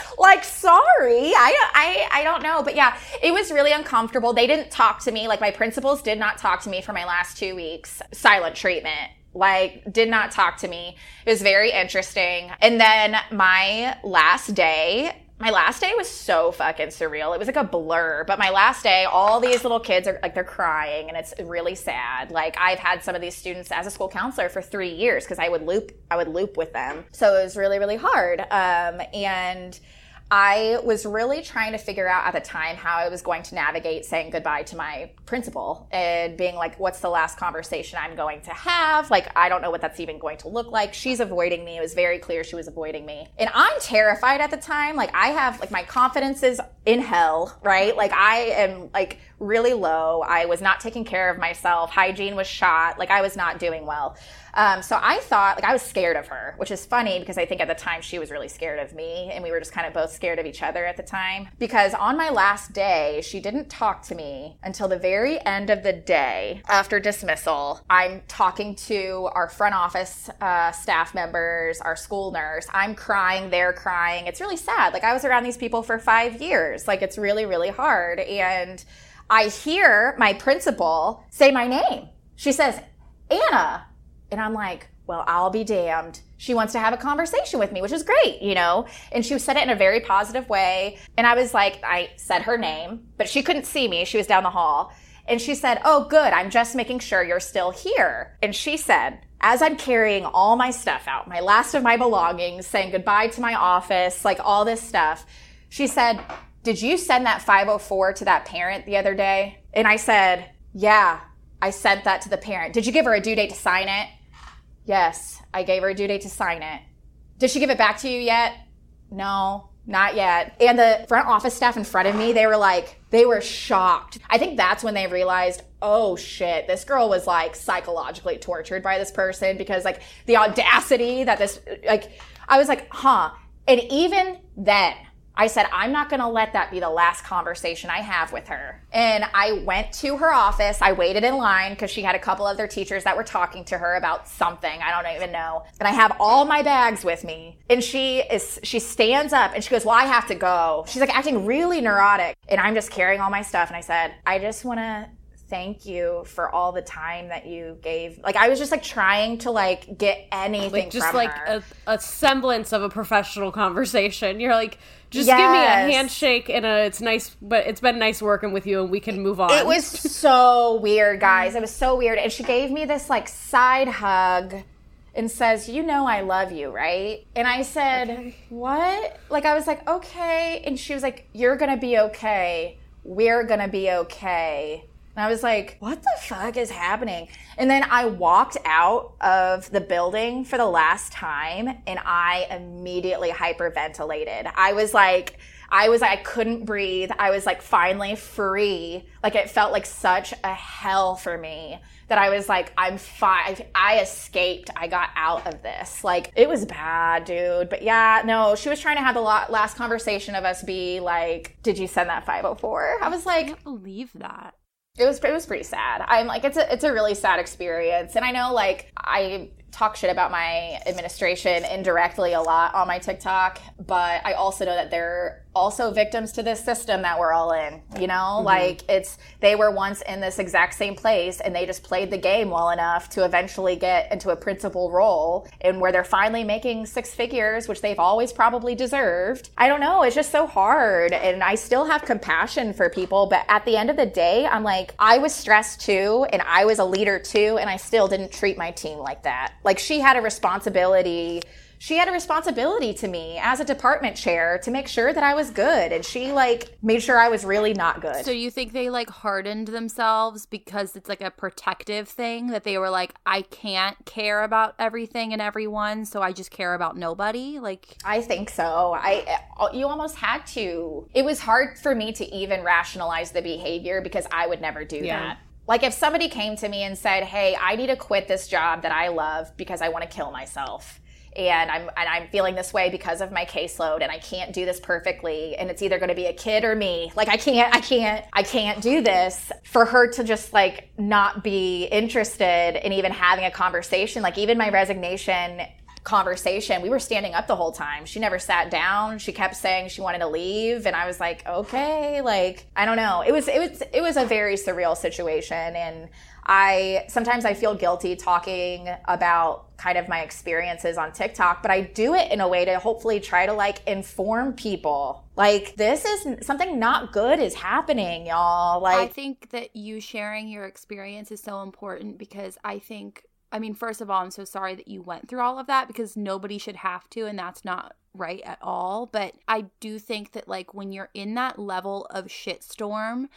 like, sorry, I, I, I don't know, but yeah, it was really uncomfortable. They didn't talk to me. Like, my principals did not talk to me for my last two weeks. Silent treatment. Like, did not talk to me. It was very interesting. And then my last day, my last day was so fucking surreal. It was like a blur. But my last day, all these little kids are like they're crying and it's really sad. Like I've had some of these students as a school counselor for three years because I would loop I would loop with them. So it was really, really hard. Um, and I was really trying to figure out at the time how I was going to navigate saying goodbye to my principal and being like, what's the last conversation I'm going to have? Like, I don't know what that's even going to look like. She's avoiding me. It was very clear she was avoiding me. And I'm terrified at the time. Like, I have, like, my confidence is in hell, right? Like, I am, like, really low. I was not taking care of myself. Hygiene was shot. Like, I was not doing well. Um, so I thought, like, I was scared of her, which is funny because I think at the time she was really scared of me, and we were just kind of both scared of each other at the time. Because on my last day, she didn't talk to me until the very end of the day after dismissal. I'm talking to our front office uh, staff members, our school nurse. I'm crying, they're crying. It's really sad. Like, I was around these people for five years. Like, it's really, really hard. And I hear my principal say my name. She says, Anna. And I'm like, well, I'll be damned. She wants to have a conversation with me, which is great, you know? And she said it in a very positive way. And I was like, I said her name, but she couldn't see me. She was down the hall. And she said, Oh, good. I'm just making sure you're still here. And she said, as I'm carrying all my stuff out, my last of my belongings, saying goodbye to my office, like all this stuff, she said, Did you send that 504 to that parent the other day? And I said, Yeah, I sent that to the parent. Did you give her a due date to sign it? Yes, I gave her a due date to sign it. Did she give it back to you yet? No, not yet. And the front office staff in front of me, they were like, they were shocked. I think that's when they realized, oh shit, this girl was like psychologically tortured by this person because like the audacity that this, like, I was like, huh. And even then, I said, I'm not going to let that be the last conversation I have with her. And I went to her office. I waited in line because she had a couple other teachers that were talking to her about something. I don't even know. And I have all my bags with me. And she is, she stands up and she goes, Well, I have to go. She's like acting really neurotic. And I'm just carrying all my stuff. And I said, I just want to thank you for all the time that you gave. Like I was just like trying to like get anything like just like a, a semblance of a professional conversation. You're like, just Yes. give me a handshake and a it's nice, but it's been nice working with you, and we can move on. It was so weird, guys. It was so weird. And she gave me this like side hug and says, You know, I love you, right? And I said, What? Like, I was like, Okay. And she was like, You're going to be okay. We're going to be okay. And I was like, what the fuck is happening? And then I walked out of the building for the last time and I immediately hyperventilated. I was like, I was I couldn't breathe. I was like finally free. Like it felt like such a hell for me that I was like, I'm fine. I escaped. I got out of this. Like it was bad, dude. But yeah, no, she was trying to have the last conversation of us be like, did you send that 504? I was I like, can't believe that. It was it was pretty sad. I'm like it's a it's a really sad experience, and I know like I talk shit about my administration indirectly a lot on my TikTok, but I also know that they're also victims to this system that we're all in. You know, mm-hmm. like it's they were once in this exact same place and they just played the game well enough to eventually get into a principal role and where they're finally making six figures, which they've always probably deserved. I don't know, it's just so hard and I still have compassion for people, but at the end of the day, I'm like I was stressed too and I was a leader too and I still didn't treat my team like that. Like she had a responsibility she had a responsibility to me as a department chair to make sure that I was good. And she like made sure I was really not good. So you think they like hardened themselves because it's like a protective thing that they were like, I can't care about everything and everyone, so I just care about nobody? Like, I think so. I uh, you almost had to. It was hard for me to even rationalize the behavior because I would never do Yeah. that. Like if somebody came to me and said, "Hey, I need to quit this job that I love because I want to kill myself." And I'm and I'm feeling this way because of my caseload and I can't do this perfectly and it's either going to be a kid or me. Like I can't I can't I can't do this for her to just like not be interested in even having a conversation. Like even my resignation conversation. We were standing up the whole time. She never sat down. She kept saying she wanted to leave and I was like, "Okay." Like, I don't know. It was it was it was a very surreal situation and I sometimes I feel guilty talking about kind of my experiences on TikTok, but I do it in a way to hopefully try to like inform people. Like this is something not good is happening, y'all. Like I think that you sharing your experience is so important because I think I mean, first of all, I'm so sorry that you went through all of that because nobody should have to, and that's not right at all. But I do think that, like, when you're in that level of shitstorm,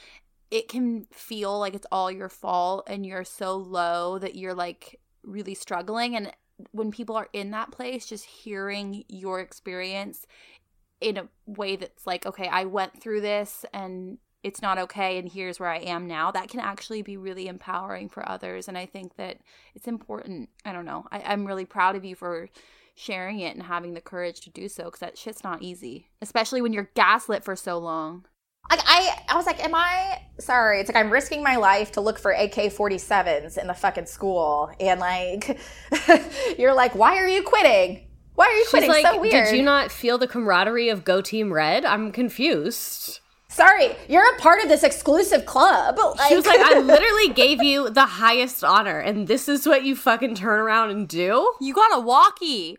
it can feel like it's all your fault and you're so low that you're like really struggling. And when people are in that place, just hearing your experience in a way that's like, okay, I went through this and it's not okay and here's where I am now, that can actually be really empowering for others. And I think that it's important. I don't know. I, I'm really proud of you for sharing it and having the courage to do so because that shit's not easy, especially when you're gaslit for so long. Like I, I was like, am I sorry? It's like I'm risking my life to look for AK-47s in the fucking school, and like, you're like, why are you quitting? Why are you She's quitting? like, so weird. did you not feel the camaraderie of Go Team Red? I'm confused. Sorry, you're a part of this exclusive club. She was like, I literally gave you the highest honor, and this is what you fucking turn around and do? You got a walkie.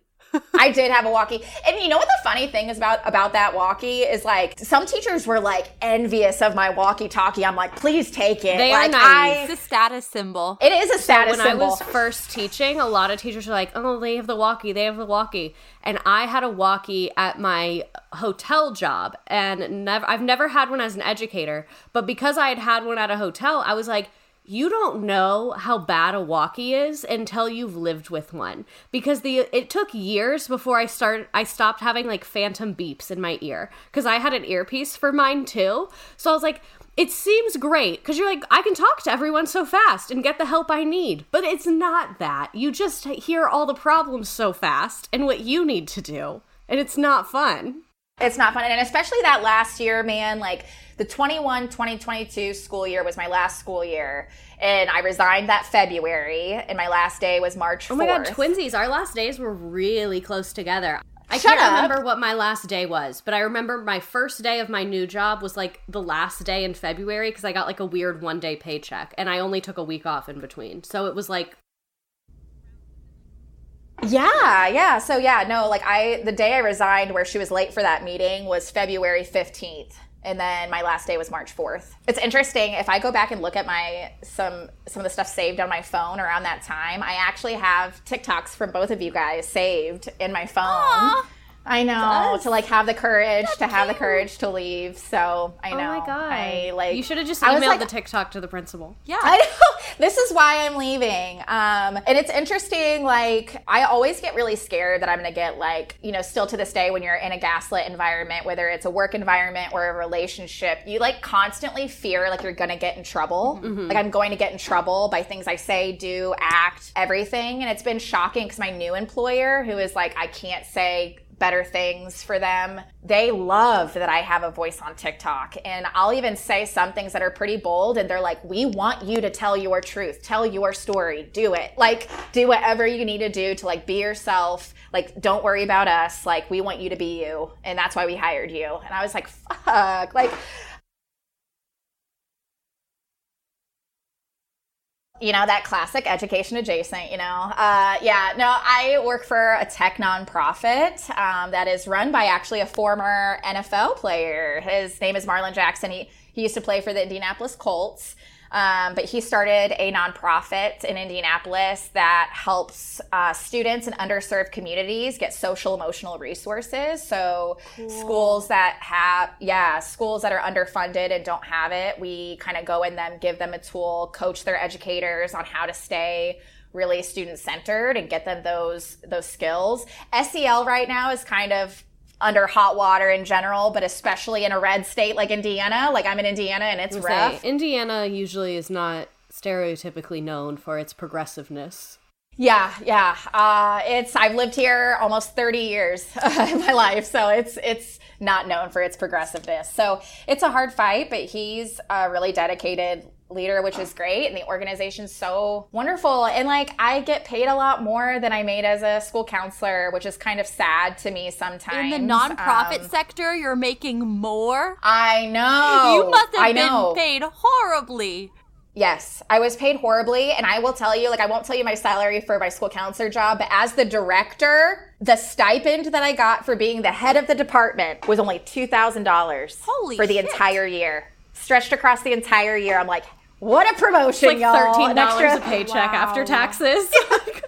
I did have a walkie. And you know what the funny thing is about about that walkie is like some teachers were like envious of my walkie-talkie. I'm like, please take it. They are like naive. It's a status symbol. It is a status when symbol. I was first teaching, a lot of teachers were like, "Oh, they have the walkie, they have the walkie," and I had a walkie at my hotel job, and never, I've never had one as an educator, but because I had had one at a hotel, I was like. You don't know how bad a walkie is until you've lived with one because the it took years before I started I stopped having like phantom beeps in my ear cuz I had an earpiece for mine too. So I was like it seems great because you're like, I can talk to everyone so fast and get the help I need. But it's not that. You just hear all the problems so fast and what you need to do. And it's not fun. It's not fun. And especially that last year, man, like the 21 2022 school year was my last school year. And I resigned that February, and my last day was March 4th. Oh my god, twinsies. Our last days were really close together. I Shut can't up. remember what my last day was, but I remember my first day of my new job was like the last day in February because I got like a weird one day paycheck and I only took a week off in between. So it was like Yeah, yeah. So yeah, no, like I the day I resigned where she was late for that meeting was February 15th. And then my last day was March 4th. It's interesting if I go back and look at my some some of the stuff saved on my phone around that time, I actually have TikToks from both of you guys saved in my phone. Aw. I know to like have the courage to have the courage to leave. So I know. Oh my god. I like. You should have just emailed like- the TikTok to the principal. Yeah. I know. This is why I'm leaving. Um, and it's interesting. Like, I always get really scared that I'm going to get, like, you know, still to this day, when you're in a gaslit environment, whether it's a work environment or a relationship, you like constantly fear like you're going to get in trouble. Like, I'm going to get in trouble by things I say, do, act, everything. And it's been shocking because my new employer, who is like, I can't say better things for them. They love that I have a voice on TikTok. And I'll even say some things that are pretty bold. And they're like, we want you to tell your truth, tell your story, do it. Like, do whatever you need to do to like be yourself. Like, don't worry about us. Like, we want you to be you. And that's why we hired you. And I was like, fuck. Like, you know that classic education adjacent you know? Uh, yeah no i work for a tech nonprofit um, that is run by actually a former nfl player. His name is marlin jackson. He, he used to play for the indianapolis colts um, but he started a nonprofit in Indianapolis that helps uh, students in underserved communities get social emotional resources. So schools that have, yeah, schools that are underfunded and don't have it, we kind of go in them, give them a tool, coach their educators on how to stay really student centered and get them those those skills. SEL right now is kind of under hot water in general, but especially in a red state like Indiana. Like I'm in Indiana and it's Say, rough. Indiana usually is not stereotypically known for its progressiveness. Yeah, yeah. Uh, it's I've lived here almost 30 years in my life, so it's it's not known for its progressiveness. So it's a hard fight, but he's a really dedicated leader, which is great, and the organization's so wonderful. And like I get paid a lot more than I made as a school counselor, which is kind of sad to me sometimes. In the nonprofit Um, sector, you're making more. I know. you must have I know. been paid horribly. Yes, I was paid horribly. And I will tell you, like, I won't tell you my salary for my school counselor job, but as the director, the stipend that I got for being the head of the department was only $2,000 Holy for the shit. entire year. Stretched across the entire year. I'm like, what a promotion, Like y'all. thirteen An dollars extra- a paycheck after taxes.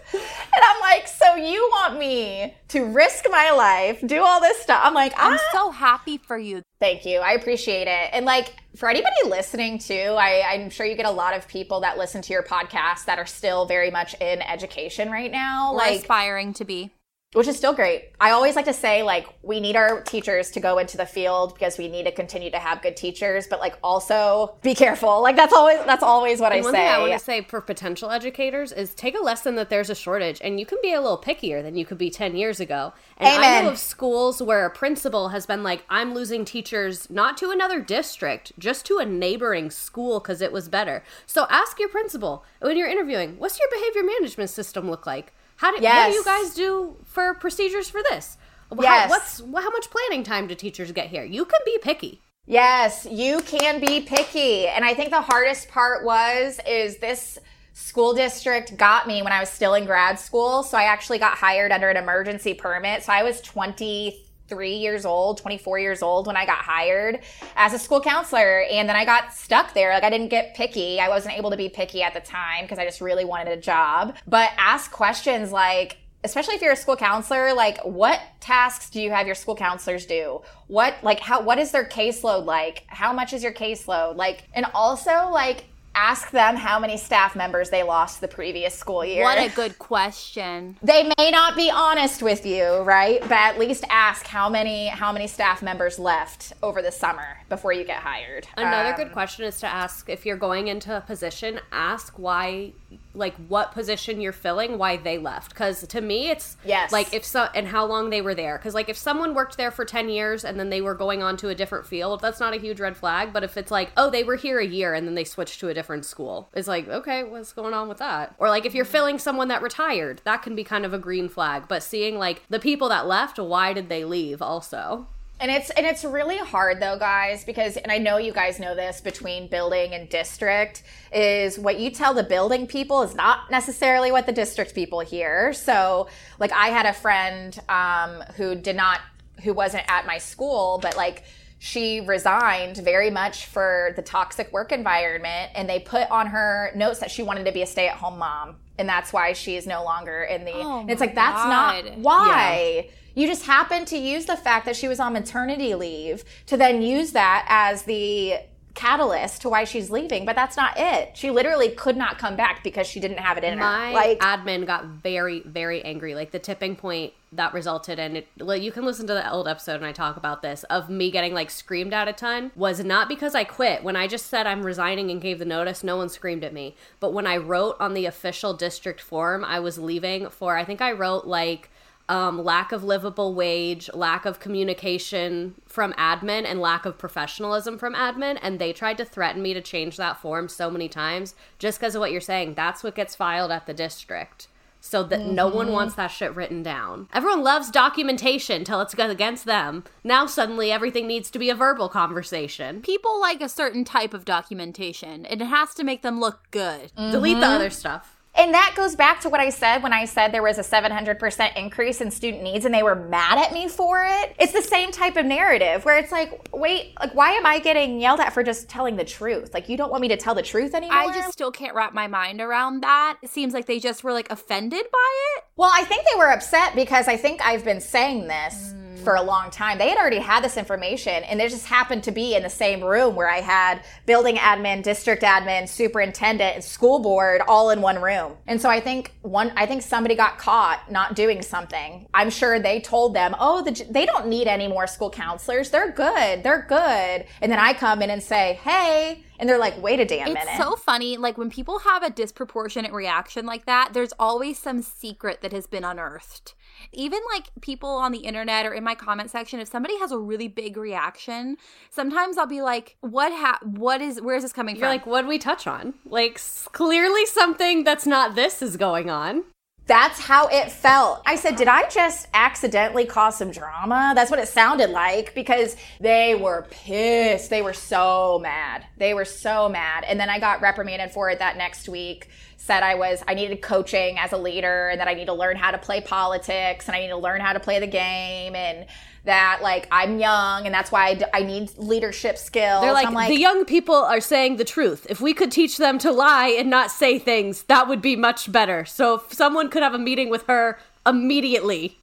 And I'm like, so you want me to risk my life, do all this stuff? I'm like, I'm ah. so happy for you. Thank you. I appreciate it. And like for anybody listening too, I, I'm sure you get a lot of people that listen to your podcast that are still very much in education right now. We're like aspiring to be which is still great. I always like to say like we need our teachers to go into the field because we need to continue to have good teachers, but like also be careful. Like that's always that's always what And I one say. thing I want to say for potential educators is take a lesson that there's a shortage, and you can be a little pickier than you could be ten years ago. And I know of schools where a principal has been like, "I'm losing teachers not to another district, just to a neighboring school because it was better." So ask your principal when you're interviewing, "What's your behavior management system look like? How do what do you guys do for procedures for this? How- Yes. what's how much planning time do teachers get here? You can be picky." Yes, you can be picky. And I think the hardest part was is this school district got me when I was still in grad school. So I actually got hired under an emergency permit. So I was 23 years old, 24 years old when I got hired as a school counselor. And then I got stuck there. Like I didn't get picky. I wasn't able to be picky at the time because I just really wanted a job. But ask questions like, especially if you're a school counselor like what tasks do you have your school counselors do what like how what is their caseload like how much is your caseload like and also like ask them how many staff members they lost the previous school year What a good question. they may not be honest with you right but at least ask how many how many staff members left over the summer before you get hired Another Um, good question is to ask if you're going into a position, ask why, like what position you're filling, why they left. Because to me, it's Yes. like if so, and how long they were there. Because like if someone worked there for ten years and then they were going on to a different field, that's not a huge red flag. But if it's like, oh, they were here a year and then they switched to a different school, it's like, okay, what's going on with that? Or like if you're filling someone that retired, that can be kind of a green flag. But seeing like the people that left, why did they leave? Also. And it's and it's really hard though, guys, because and I know you guys know this between building and district is what you tell the building people is not necessarily what the district people hear. So, like I had a friend um, who did not who wasn't at my school, but like she resigned very much for the toxic work environment and they put on her notes that she wanted to be a stay-at-home mom and that's why she is no longer in the Oh and it's my like that's God. not why you just happened to use the fact that she was on maternity leave to then use that as the catalyst to why she's leaving, but that's not it. She literally could not come back because she didn't have it in my her. Like admin got very very angry like the tipping point that resulted in it you can listen to the old episode and i talk about this of me getting like screamed at a ton was not because i quit when i just said i'm resigning and gave the notice no one screamed at me but when i wrote on the official district form i was leaving for i think i wrote like um, lack of livable wage, lack of communication from admin, and lack of professionalism from admin. And they tried to threaten me to change that form so many times just because of what you're saying. That's what gets filed at the district. So that no one mm-hmm. wants that shit written down. Everyone loves documentation till it's against them. Now suddenly everything needs to be a verbal conversation. People like a certain type of documentation, and it has to make them look good. Delete the mm-hmm. other stuff. And that goes back to what I said when I said there was a 700% increase in student needs and they were mad at me for it. It's the same type of narrative where it's like, wait, like why am I getting yelled at for just telling the truth? Like you don't want me to tell the truth anymore? I just still can't wrap my mind around that. It seems like they just were like offended by it. Well, I think they were upset because I think I've been saying this mm. For a long time. They had already had this information and they just happened to be in the same room where I had building admin, district admin, superintendent, and school board all in one room. And so I think one I think somebody got caught not doing something. I'm sure they told them, "Oh, the, they don't need any more school counselors. They're good. They're good." And then I come in and say, "Hey," and they're like, "Wait a damn minute. It's so funny. Like when people have a disproportionate reaction like that, there's always some secret that has been unearthed. Even like people on the internet or in my comment section, if somebody has a really big reaction, sometimes I'll be like, "What? Ha- what is? Where is this coming You're from?" like, what did we touch on? Like, clearly something that's not this is going on. That's how it felt. I said, Did I just accidentally cause some drama? That's what it sounded like because they were pissed. They were so mad. They were so mad. And then I got reprimanded for it that next week. Said I was, I needed coaching as a leader and that I need to learn how to play politics and I need to learn how to play the game. And that like I'm young and that's why I, d- I need leadership skills. They're like, like the young people are saying the truth. If we could teach them to lie and not say things, that would be much better. So if someone could have a meeting with her immediately.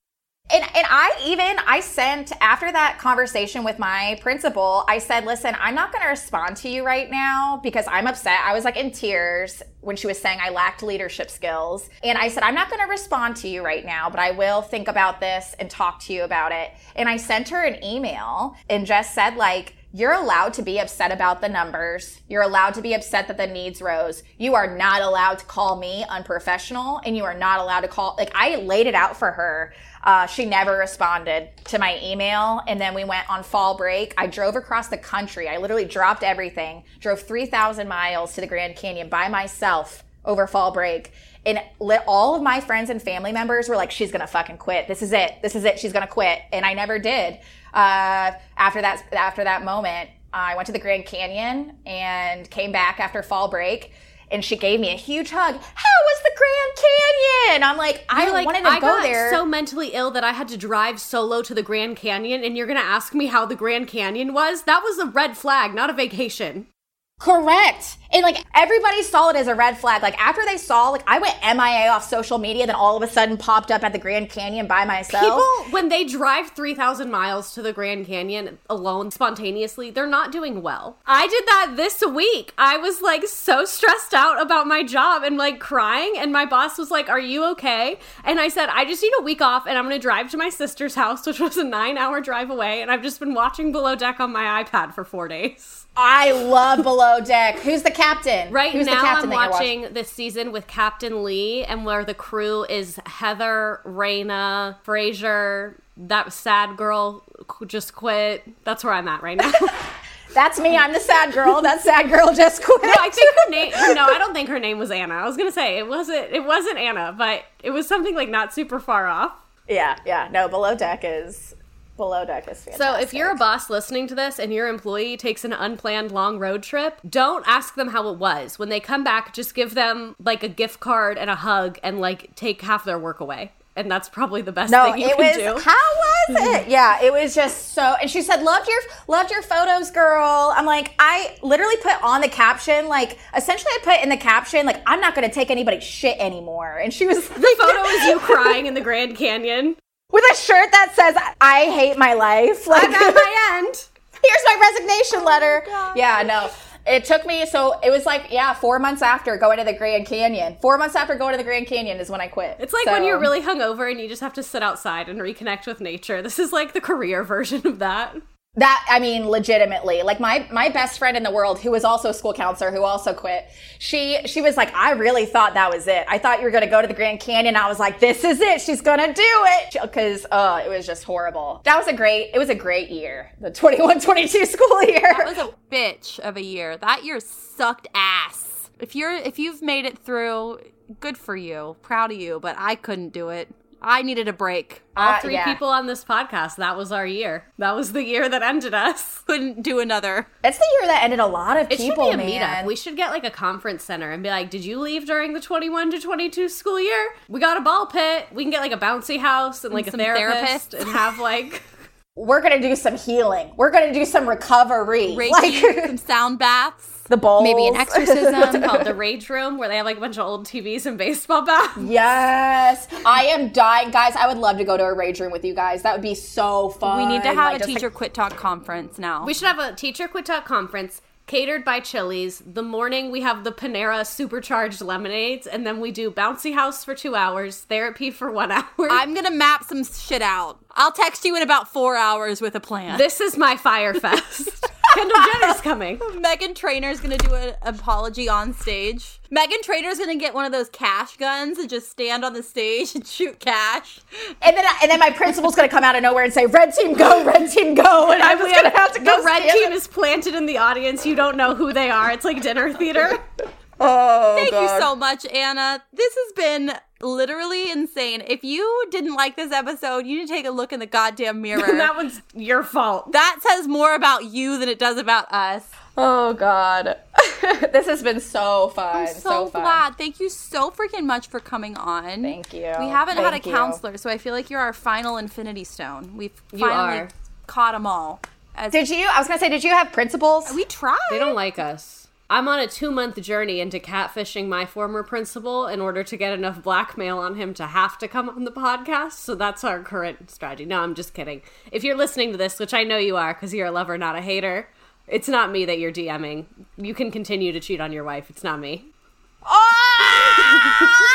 And, and I even I sent after that conversation with my principal, I said, "Listen, I'm not going to respond to you right now because I'm upset." I was like in tears when she was saying I lacked leadership skills, and I said, "I'm not going to respond to you right now, but I will think about this and talk to you about it." And I sent her an email and just said like you're allowed to be upset about the numbers. You're allowed to be upset that the needs rose. You are not allowed to call me unprofessional and you are not allowed to call, like, I laid it out for her. Uh, she never responded to my email. And then we went on fall break. I drove across the country. I literally dropped everything, drove 3,000 miles to the Grand Canyon by myself over fall break. And all of my friends and family members were like, she's gonna fucking quit. This is it. This is it. She's gonna quit. And I never did. Uh, after that, after that moment, I went to the Grand Canyon and came back after fall break. And she gave me a huge hug. How was the Grand Canyon? I'm like, I like, wanted to I go got there. so mentally ill that I had to drive solo to the Grand Canyon, and you're gonna ask me how the Grand Canyon was? That was a red flag, not a vacation. Correct. And like everybody saw it as a red flag. Like after they saw, like I went MIA off social media, then all of a sudden popped up at the Grand Canyon by myself. People, when they drive 3,000 miles to the Grand Canyon alone spontaneously, they're not doing well. I did that this week. I was like so stressed out about my job and like crying. And my boss was like, Are you okay? And I said, I just need a week off and I'm going to drive to my sister's house, which was a nine hour drive away. And I've just been watching Below Deck on my iPad for four days. I love Below Deck. Who's the captain? Right Who's now, I'm watching this season with Captain Lee, and where the crew is Heather, Rayna, Fraser, that sad girl just quit. That's where I'm at right now. That's me. I'm the sad girl. That sad girl just quit. no, I think her name. No, I don't think her name was Anna. I was gonna say it wasn't. It wasn't Anna, but it was something like not super far off. yeah, yeah. No, Below Deck is Below Deck is fantastic. So if you're a boss listening to this and your employee takes an unplanned long road trip, don't ask them how it was. When they come back, just give them like a gift card and a hug and like take half their work away. And that's probably the best no, thing you it can was. do. How was it? Yeah, it was just so. And she said, "Loved your loved your photos, girl." I'm like, I literally put on the caption, like essentially, I put in the caption, like, I'm not going to take anybody's shit anymore. And she was the photo is you crying in the Grand Canyon. With a shirt that says "I hate my life." Like, I'm at my end. here's my resignation oh letter. yeah, no. It took me so it was like yeah four months after going to the Grand Canyon. Four months after going to the Grand Canyon is when I quit. It's like So- when you're really hungover and you just have to sit outside and reconnect with nature. This is like the career version of that. That I mean, legitimately, like my my best friend in the world, who was also a school counselor, who also quit. She she was like, I really thought that was it. I thought you were going to go to the Grand Canyon. I was like, this is it. She's going to do it because uh, it was just horrible. That was a great. It was a great year. The 21-22 school year. That was a bitch of a year. That year sucked ass. If you're if you've made it through, good for you. Proud of you, but I couldn't do it. I needed a break. All Uh, three yeah. people on this podcast, that was our year. That was the year that ended us. Couldn't do another. It's the year that ended a lot of It people, should be a man. meetup. We should get like a conference center and be like, "Did you leave during the 21 to 22 school year? We got a ball pit. We can get like a bouncy house and like some a therapist therapists. and have like We're gonna do some healing. We're gonna do some recovery, Reiki, like some sound baths. The bowls. Maybe an exorcism. called? The rage room where they have like a bunch of old TVs and baseball bats. Yes, I am dying, guys. I would love to go to a rage room with you guys. That would be so fun. We need to have Like, a just, like, teacher quit talk conference now. We should have a teacher quit talk conference catered by Chili's. The morning we have the Panera supercharged lemonades, and then we do bouncy house for two hours, therapy for one hour. I'm gonna map some shit out. I'll text you in about four hours with a plan. this is my Fyre Fest. Kendall Jenner's coming. Meghan Trainor's gonna do an apology on stage. Meghan Trainor's gonna get one of those cash guns and just stand on the stage and shoot cash. And then, and then my principal's gonna come out of nowhere and say, "Red team, go! Red team, go!" And I'm just gonna have to go. the red team there. is planted in the audience. You don't know who they are. It's like dinner theater. Oh, Thank God. you so much, Anna. This has been literally insane. If you didn't like this episode, you need to take a look in the goddamn mirror. that one's your fault. that says more about you than it does about us. Oh God, this has been so fun. I'm so, so fun. glad. Thank you so freaking much for coming on. Thank you. We haven't had a Thank you. counselor, so I feel like you're our final Infinity Stone. We've You finally are. caught them all. As Did you? I was gonna say, did you have principals? we tried. They don't like us. I'm on a two month journey into catfishing my former principal in order to get enough blackmail on him to have to come on the podcast. So that's our current strategy. No, I'm just kidding. If you're listening to this, which I know you are because you're a lover, not a hater, it's not me that you're DMing. You can continue to cheat on your wife. It's not me. Oh!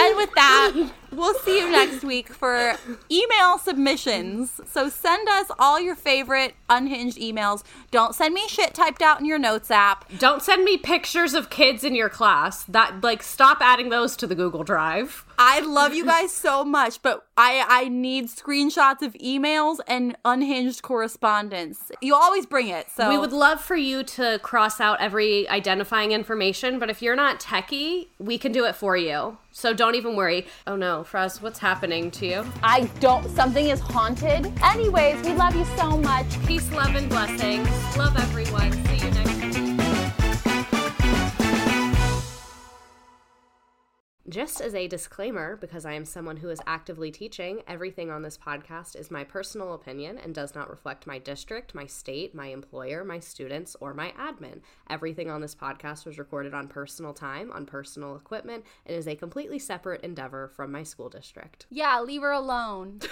And with that, we'll see you next week for email submissions. So send us all your favorite unhinged emails. Don't send me shit typed out in your notes app. Don't send me pictures of kids in your class. That like stop adding those to the Google Drive. I love you guys so much, but I I need screenshots of emails and unhinged correspondence. You always bring it. So We would love for you to cross out every identifying information, but if you're not techie, we can do it for you. So don't even worry. Oh no, Frazz, what's happening to you? I don't something is haunted. Anyways, we love you so much. Peace, love, and blessings. Love everyone. See you next Just as a disclaimer, because I am someone who is actively teaching, everything on this podcast is my personal opinion and does not reflect my district, my state, my employer, my students, or my admin. Everything on this podcast was recorded on personal time, on personal equipment, and is a completely separate endeavor from my school district. Yeah, leave her alone.